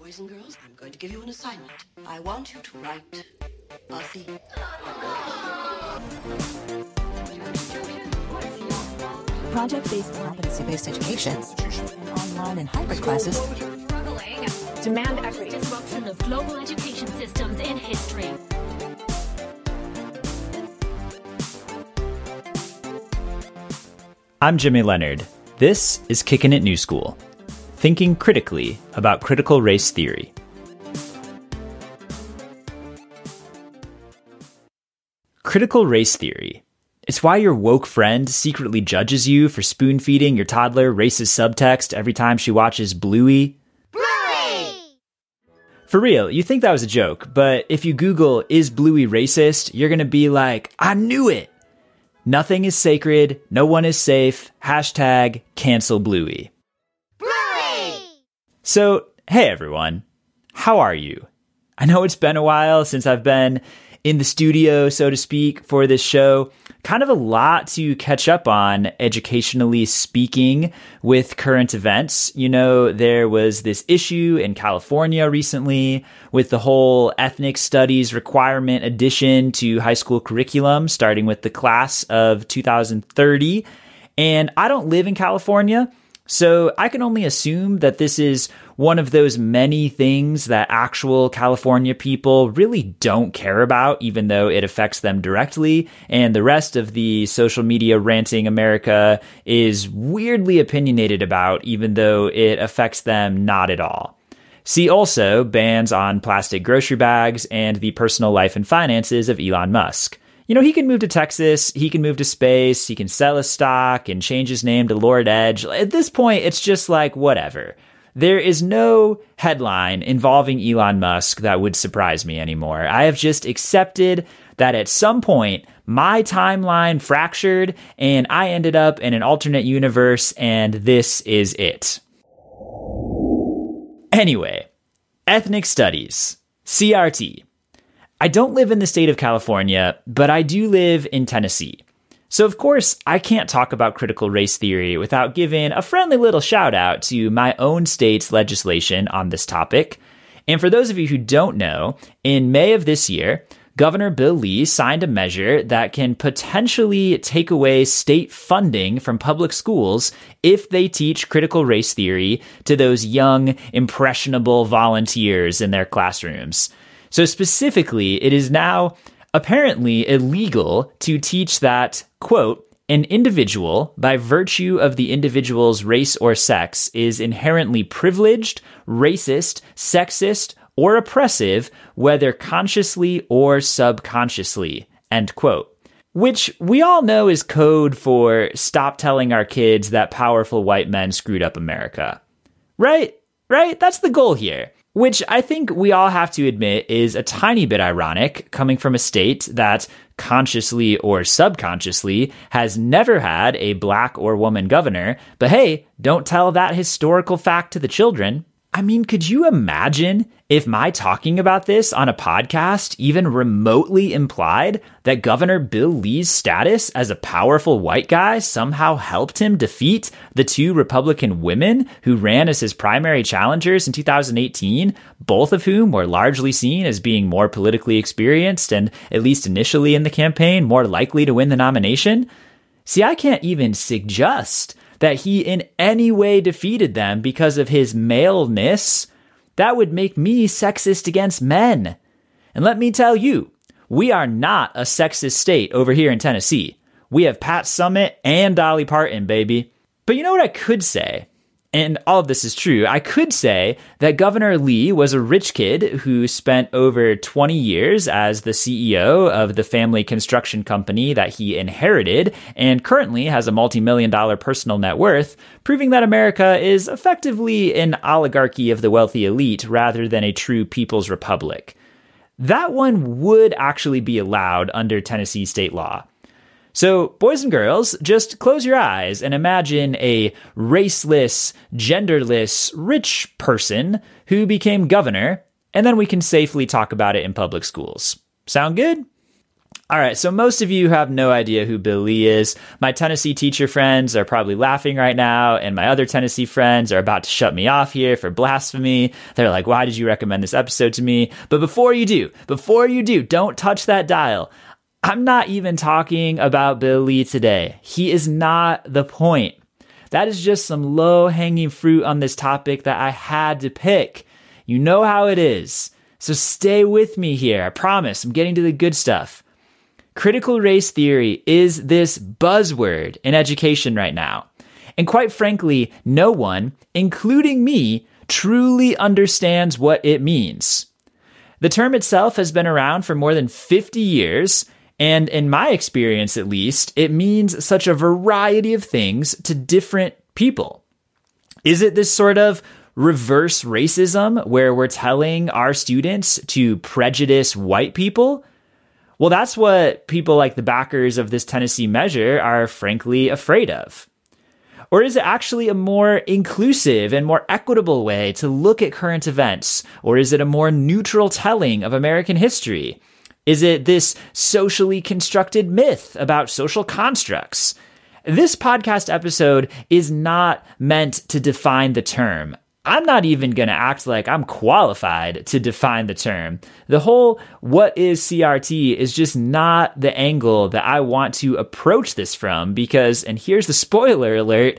Boys and girls, I'm going to give you an assignment. I want you to write a theme. Project-based competency-based education online and hybrid classes. Demand equity. Disruption of global education systems in history. I'm Jimmy Leonard. This is Kicking It New School, thinking critically about critical race theory. Critical race theory. It's why your woke friend secretly judges you for spoon feeding your toddler racist subtext every time she watches Bluey. For real, you think that was a joke, but if you Google, is Bluey racist, you're gonna be like, I knew it! Nothing is sacred, no one is safe, hashtag cancel Bluey. Bluey! So, hey everyone, how are you? I know it's been a while since I've been in the studio, so to speak, for this show. Kind of a lot to catch up on, educationally speaking, with current events. You know, there was this issue in California recently with the whole ethnic studies requirement addition to high school curriculum, starting with the class of 2030. And I don't live in California, so I can only assume that this is one of those many things that actual California people really don't care about, even though it affects them directly. And the rest of the social media ranting America is weirdly opinionated about, even though it affects them not at all. See also bans on plastic grocery bags and the personal life and finances of Elon Musk you know, he can move to Texas, he can move to space, he can sell his stock and change his name to Lord Edge. At this point, it's just like, whatever. There is no headline involving Elon Musk that would surprise me anymore. I have just accepted that at some point, my timeline fractured and I ended up in an alternate universe, and this is it. Anyway, ethnic studies, CRT. I don't live in the state of California, but I do live in Tennessee. So, of course, I can't talk about critical race theory without giving a friendly little shout out to my own state's legislation on this topic. And for those of you who don't know, in May of this year, Governor Bill Lee signed a measure that can potentially take away state funding from public schools if they teach critical race theory to those young, impressionable volunteers in their classrooms. So specifically, it is now apparently illegal to teach that, quote, an individual, by virtue of the individual's race or sex, is inherently privileged, racist, sexist, or oppressive, whether consciously or subconsciously, end quote. Which we all know is code for stop telling our kids that powerful white men screwed up America. Right? Right? That's the goal here. Which I think we all have to admit is a tiny bit ironic coming from a state that consciously or subconsciously has never had a black or woman governor. But hey, don't tell that historical fact to the children. I mean, could you imagine if my talking about this on a podcast even remotely implied that Governor Bill Lee's status as a powerful white guy somehow helped him defeat the two Republican women who ran as his primary challengers in 2018, both of whom were largely seen as being more politically experienced and, at least initially in the campaign, more likely to win the nomination? See, I can't even suggest that he in any way defeated them because of his maleness, that would make me sexist against men. And let me tell you, we are not a sexist state over here in Tennessee. We have Pat Summitt and Dolly Parton, baby. But you know what I could say? And all of this is true, I could say that Governor Lee was a rich kid who spent over 20 years as the CEO of the family construction company that he inherited and currently has a multi million dollar personal net worth, proving that America is effectively an oligarchy of the wealthy elite rather than a true people's republic. That one would actually be allowed under Tennessee state law. So, boys and girls, just close your eyes and imagine a raceless, genderless, rich person who became governor, and then we can safely talk about it in public schools. Sound good? All right, so most of you have no idea who Bill Lee is. My Tennessee teacher friends are probably laughing right now, and my other Tennessee friends are about to shut me off here for blasphemy. They're like, why did you recommend this episode to me? But before you do, before you do, don't touch that dial. I'm not even talking about Bill Lee today. He is not the point. That is just some low hanging fruit on this topic that I had to pick. You know how it is. So stay with me here. I promise I'm getting to the good stuff. Critical race theory is this buzzword in education right now. And quite frankly, no one, including me, truly understands what it means. The term itself has been around for more than 50 years, and in my experience at least, it means such a variety of things to different people. Is it this sort of reverse racism where we're telling our students to prejudice white people? Well, that's what people like the backers of this Tennessee measure are frankly afraid of. Or is it actually a more inclusive and more equitable way to look at current events? Or is it a more neutral telling of American history? Is it this socially constructed myth about social constructs? This podcast episode is not meant to define the term. I'm not even going to act like I'm qualified to define the term. The whole what is CRT is just not the angle that I want to approach this from because, and here's the spoiler alert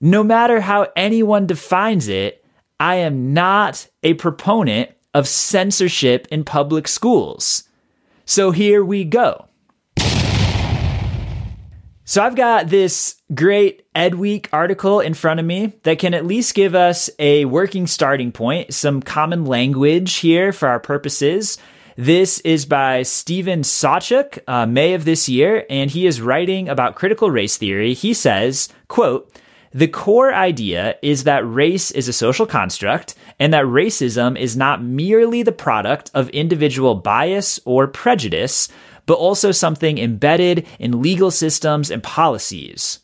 no matter how anyone defines it, I am not a proponent of censorship in public schools. So here we go. So I've got this great EdWeek article in front of me that can at least give us a working starting point, some common language here for our purposes. This is by Stephen Sawchuk, uh, May of this year, and he is writing about critical race theory. He says, quote, the core idea is that race is a social construct and that racism is not merely the product of individual bias or prejudice, but also something embedded in legal systems and policies.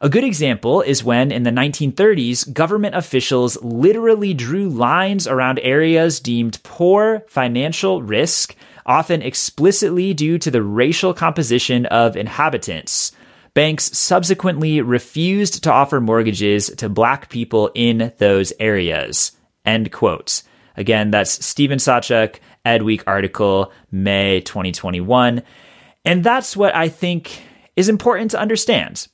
A good example is when, in the 1930s, government officials literally drew lines around areas deemed poor financial risk, often explicitly due to the racial composition of inhabitants. Banks subsequently refused to offer mortgages to black people in those areas. End quote. Again, that's Stephen Sawchuk, EdWeek article, May 2021. And that's what I think is important to understand.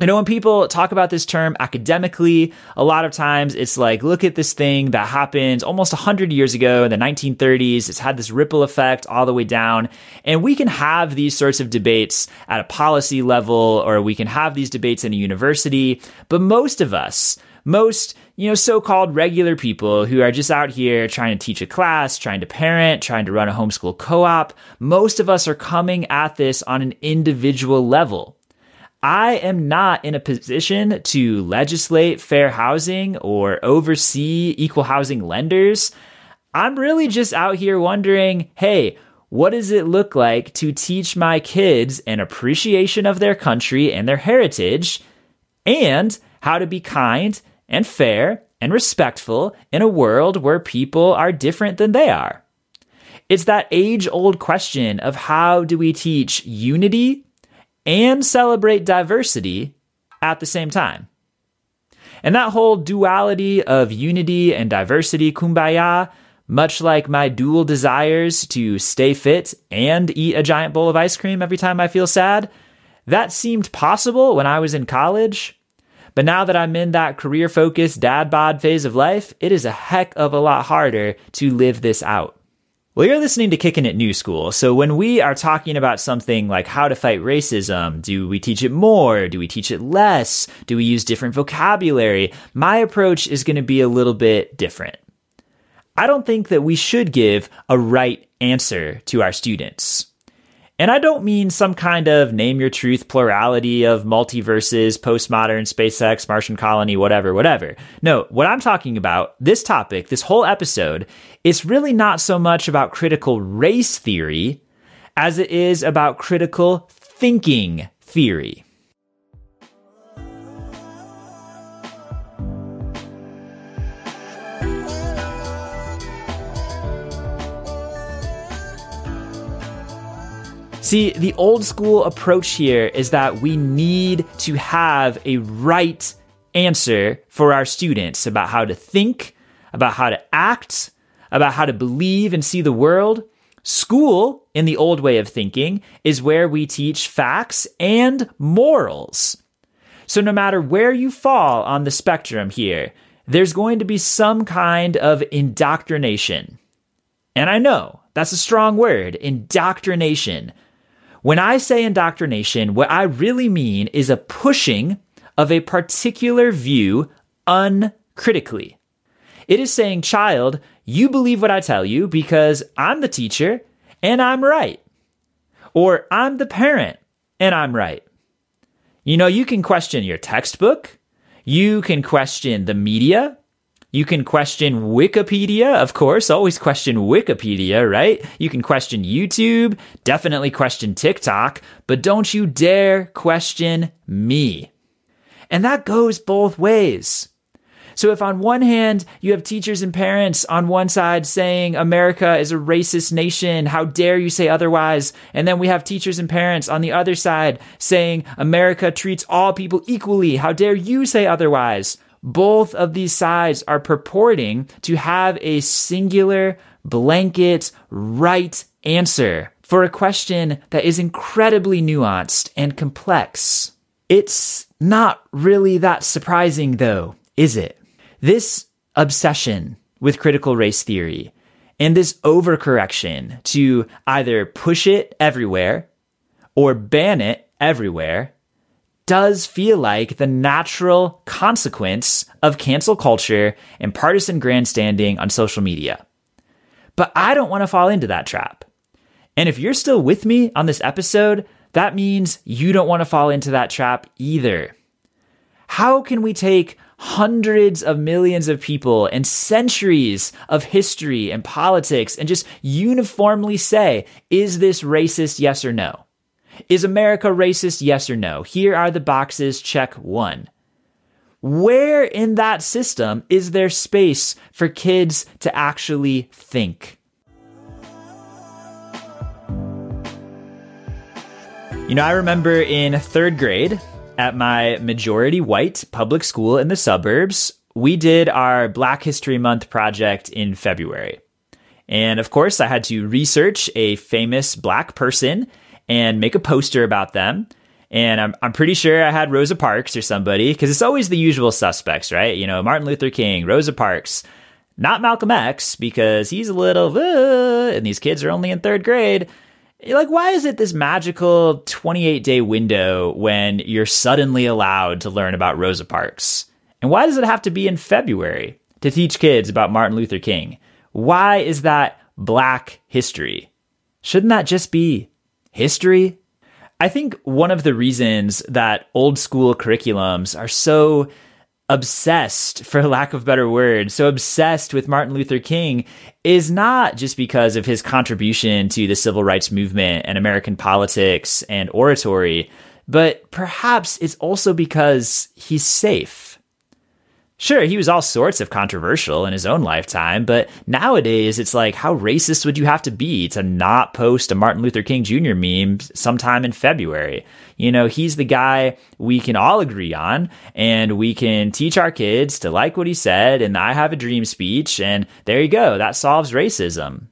You know, when people talk about this term academically, a lot of times it's like, look at this thing that happened almost 100 years ago in the 1930s. It's had this ripple effect all the way down. And we can have these sorts of debates at a policy level, or we can have these debates in a university. But most of us, most, you know, so-called regular people who are just out here trying to teach a class, trying to parent, trying to run a homeschool co-op, most of us are coming at this on an individual level. I am not in a position to legislate fair housing or oversee equal housing lenders. I'm really just out here wondering, hey, what does it look like to teach my kids an appreciation of their country and their heritage and how to be kind and fair and respectful in a world where people are different than they are. It's that age old question of how do we teach unity and celebrate diversity at the same time? And that whole duality of unity and diversity, kumbaya, much like my dual desires to stay fit and eat a giant bowl of ice cream every time I feel sad, that seemed possible when I was in college. But now that I'm in that career focused dad bod phase of life, it is a heck of a lot harder to live this out. Well, you're listening to Kicking It New School. So when we are talking about something like how to fight racism, do we teach it more? Do we teach it less? Do we use different vocabulary? My approach is going to be a little bit different. I don't think that we should give a right answer to our students. And I don't mean some kind of name your truth plurality of multiverses, postmodern, SpaceX, Martian colony, whatever, whatever. No, what I'm talking about, this topic, this whole episode, is really not so much about critical race theory as it is about critical thinking theory. See, the old school approach here is that we need to have a right answer for our students about how to think, about how to act, about how to believe and see the world. School, in the old way of thinking, is where we teach facts and morals. So, no matter where you fall on the spectrum here, there's going to be some kind of indoctrination. And I know that's a strong word, indoctrination. When I say indoctrination, what I really mean is a pushing of a particular view uncritically. It is saying, child, you believe what I tell you because I'm the teacher and I'm right. Or I'm the parent and I'm right. You know, you can question your textbook. You can question the media. You can question Wikipedia, of course, always question Wikipedia, right? You can question YouTube, definitely question TikTok, but don't you dare question me. And that goes both ways. So if on one hand you have teachers and parents on one side saying America is a racist nation, how dare you say otherwise? And then we have teachers and parents on the other side saying America treats all people equally, how dare you say otherwise? Both of these sides are purporting to have a singular, blanket, right answer for a question that is incredibly nuanced and complex. It's not really that surprising though, is it? This obsession with critical race theory and this overcorrection to either push it everywhere or ban it everywhere does feel like the natural consequence of cancel culture and partisan grandstanding on social media. But I don't want to fall into that trap. And if you're still with me on this episode, that means you don't want to fall into that trap either. How can we take hundreds of millions of people and centuries of history and politics and just uniformly say, is this racist? Yes or no? Is America racist? Yes or no? Here are the boxes. Check one. Where in that system is there space for kids to actually think? You know, I remember in third grade, at my majority white public school in the suburbs, we did our Black History Month project in February. And of course, I had to research a famous black person and make a poster about them. And I'm, I'm pretty sure I had Rosa Parks or somebody, because it's always the usual suspects, right? You know, Martin Luther King, Rosa Parks, not Malcolm X, because he's a little, uh, and these kids are only in third grade like why is it this magical 28 day window when you're suddenly allowed to learn about Rosa Parks? And why does it have to be in February to teach kids about Martin Luther King? Why is that black history? Shouldn't that just be history? I think one of the reasons that old school curriculums are so obsessed, for lack of better word, so obsessed with Martin Luther King is not just because of his contribution to the civil rights movement and American politics and oratory, but perhaps it's also because he's safe. Sure, he was all sorts of controversial in his own lifetime, but nowadays it's like, how racist would you have to be to not post a Martin Luther King Jr. meme sometime in February? You know, he's the guy we can all agree on, and we can teach our kids to like what he said and I have a dream speech, and there you go, that solves racism.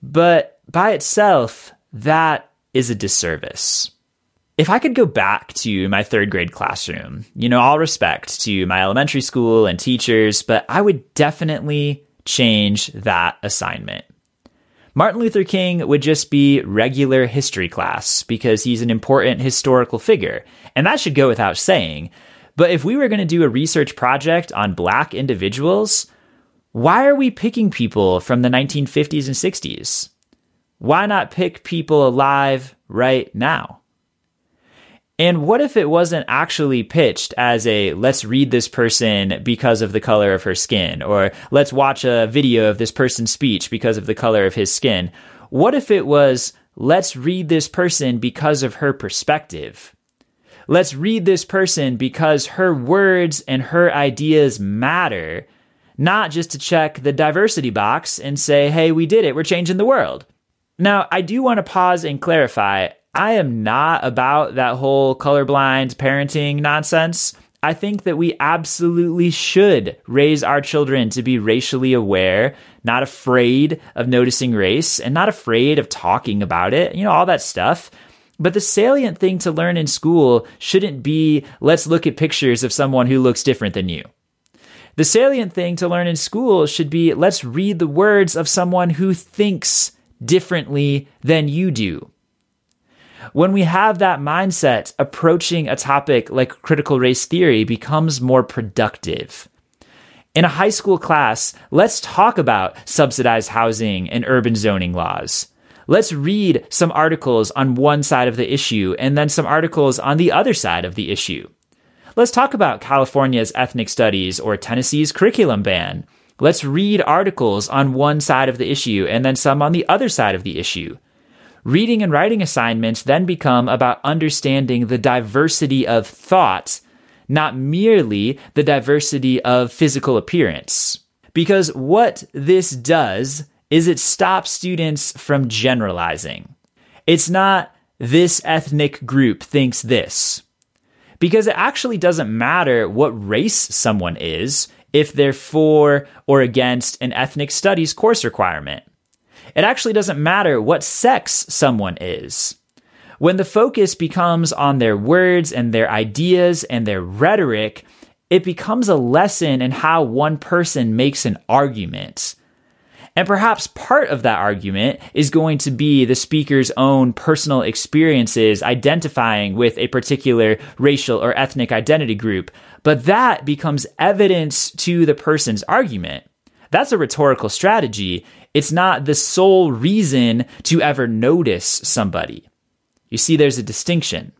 But by itself, that is a disservice if I could go back to my third grade classroom, you know, all respect to my elementary school and teachers, but I would definitely change that assignment. Martin Luther King would just be regular history class because he's an important historical figure, and that should go without saying. But if we were going to do a research project on black individuals, why are we picking people from the 1950s and 60s? Why not pick people alive right now? And what if it wasn't actually pitched as a let's read this person because of the color of her skin, or let's watch a video of this person's speech because of the color of his skin? What if it was let's read this person because of her perspective? Let's read this person because her words and her ideas matter, not just to check the diversity box and say, hey, we did it, we're changing the world. Now, I do want to pause and clarify I am not about that whole colorblind parenting nonsense. I think that we absolutely should raise our children to be racially aware, not afraid of noticing race, and not afraid of talking about it, you know, all that stuff. But the salient thing to learn in school shouldn't be let's look at pictures of someone who looks different than you. The salient thing to learn in school should be let's read the words of someone who thinks differently than you do. When we have that mindset, approaching a topic like critical race theory becomes more productive. In a high school class, let's talk about subsidized housing and urban zoning laws. Let's read some articles on one side of the issue and then some articles on the other side of the issue. Let's talk about California's ethnic studies or Tennessee's curriculum ban. Let's read articles on one side of the issue and then some on the other side of the issue. Reading and writing assignments then become about understanding the diversity of thought, not merely the diversity of physical appearance. Because what this does is it stops students from generalizing. It's not this ethnic group thinks this. Because it actually doesn't matter what race someone is if they're for or against an ethnic studies course requirement. It actually doesn't matter what sex someone is. When the focus becomes on their words and their ideas and their rhetoric, it becomes a lesson in how one person makes an argument. And perhaps part of that argument is going to be the speaker's own personal experiences identifying with a particular racial or ethnic identity group. But that becomes evidence to the person's argument. That's a rhetorical strategy. It's not the sole reason to ever notice somebody. You see, there's a distinction.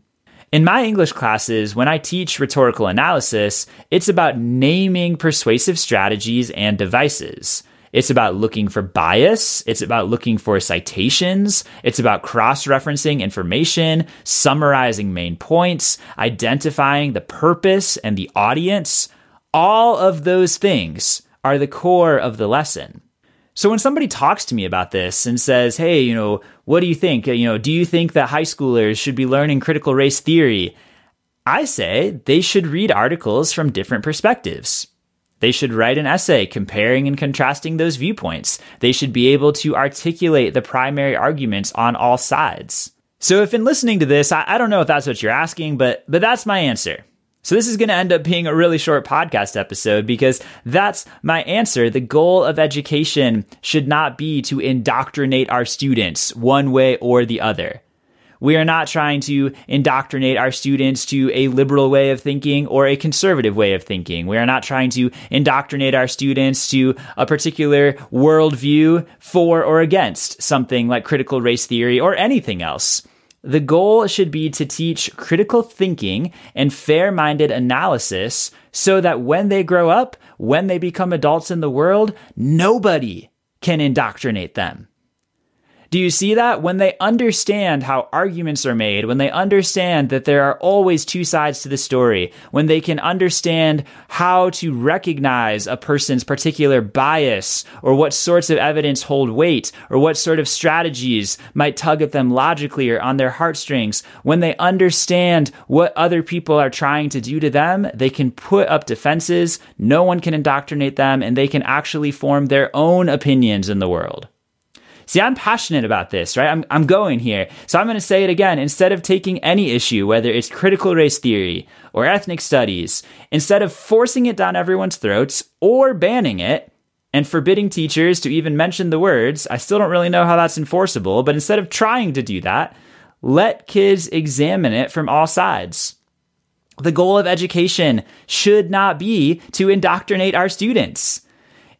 In my English classes, when I teach rhetorical analysis, it's about naming persuasive strategies and devices. It's about looking for bias. It's about looking for citations. It's about cross referencing information, summarizing main points, identifying the purpose and the audience. All of those things are the core of the lesson. So when somebody talks to me about this and says, "Hey, you know, what do you think? You know, do you think that high schoolers should be learning critical race theory?" I say they should read articles from different perspectives. They should write an essay comparing and contrasting those viewpoints. They should be able to articulate the primary arguments on all sides. So if in listening to this, I, I don't know if that's what you're asking, but but that's my answer. So this is going to end up being a really short podcast episode because that's my answer. The goal of education should not be to indoctrinate our students one way or the other. We are not trying to indoctrinate our students to a liberal way of thinking or a conservative way of thinking. We are not trying to indoctrinate our students to a particular worldview for or against something like critical race theory or anything else. The goal should be to teach critical thinking and fair minded analysis so that when they grow up, when they become adults in the world, nobody can indoctrinate them. Do you see that? When they understand how arguments are made, when they understand that there are always two sides to the story, when they can understand how to recognize a person's particular bias or what sorts of evidence hold weight or what sort of strategies might tug at them logically or on their heartstrings, when they understand what other people are trying to do to them, they can put up defenses, no one can indoctrinate them, and they can actually form their own opinions in the world. See, I'm passionate about this, right? I'm, I'm going here. So I'm going to say it again. Instead of taking any issue, whether it's critical race theory or ethnic studies, instead of forcing it down everyone's throats or banning it and forbidding teachers to even mention the words, I still don't really know how that's enforceable, but instead of trying to do that, let kids examine it from all sides. The goal of education should not be to indoctrinate our students.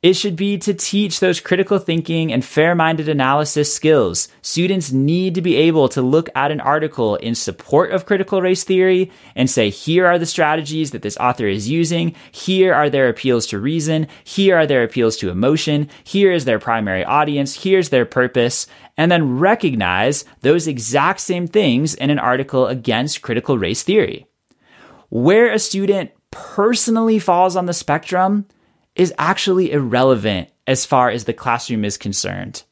It should be to teach those critical thinking and fair minded analysis skills. Students need to be able to look at an article in support of critical race theory and say, here are the strategies that this author is using. Here are their appeals to reason. Here are their appeals to emotion. Here is their primary audience. Here's their purpose. And then recognize those exact same things in an article against critical race theory. Where a student personally falls on the spectrum, is actually irrelevant as far as the classroom is concerned.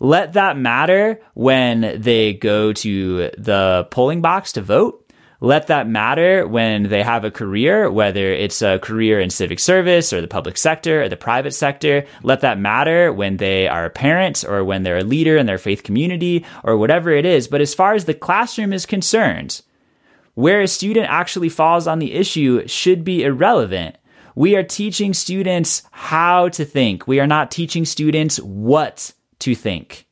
Let that matter when they go to the polling box to vote. Let that matter when they have a career, whether it's a career in civic service or the public sector or the private sector. Let that matter when they are a parent or when they're a leader in their faith community or whatever it is. But as far as the classroom is concerned, where a student actually falls on the issue should be irrelevant. We are teaching students how to think. We are not teaching students what to think.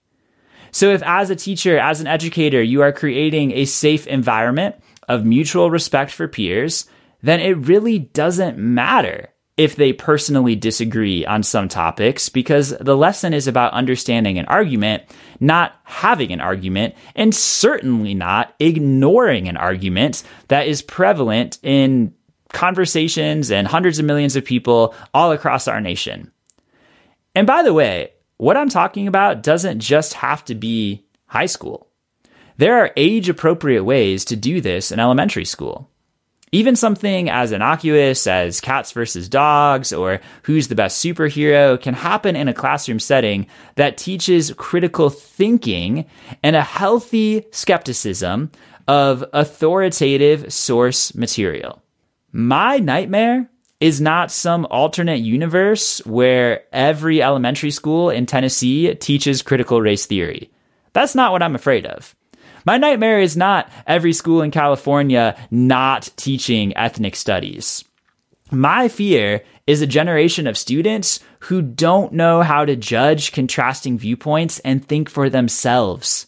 So if as a teacher, as an educator, you are creating a safe environment of mutual respect for peers, then it really doesn't matter if they personally disagree on some topics because the lesson is about understanding an argument, not having an argument, and certainly not ignoring an argument that is prevalent in conversations and hundreds of millions of people all across our nation. And by the way, what I'm talking about doesn't just have to be high school. There are age appropriate ways to do this in elementary school. Even something as innocuous as cats versus dogs or who's the best superhero can happen in a classroom setting that teaches critical thinking and a healthy skepticism of authoritative source material. My nightmare is not some alternate universe where every elementary school in Tennessee teaches critical race theory. That's not what I'm afraid of. My nightmare is not every school in California not teaching ethnic studies. My fear is a generation of students who don't know how to judge contrasting viewpoints and think for themselves.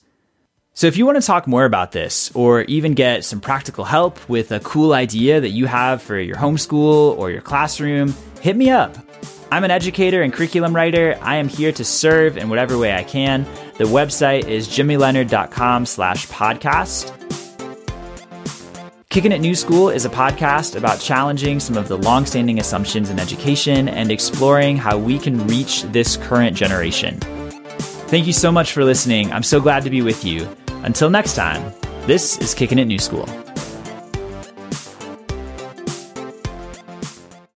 So, if you want to talk more about this, or even get some practical help with a cool idea that you have for your homeschool or your classroom, hit me up. I'm an educator and curriculum writer. I am here to serve in whatever way I can. The website is jimmyleonard.com slash podcast. Kicking It New School is a podcast about challenging some of the longstanding assumptions in education and exploring how we can reach this current generation. Thank you so much for listening. I'm so glad to be with you. Until next time, this is Kicking It New School.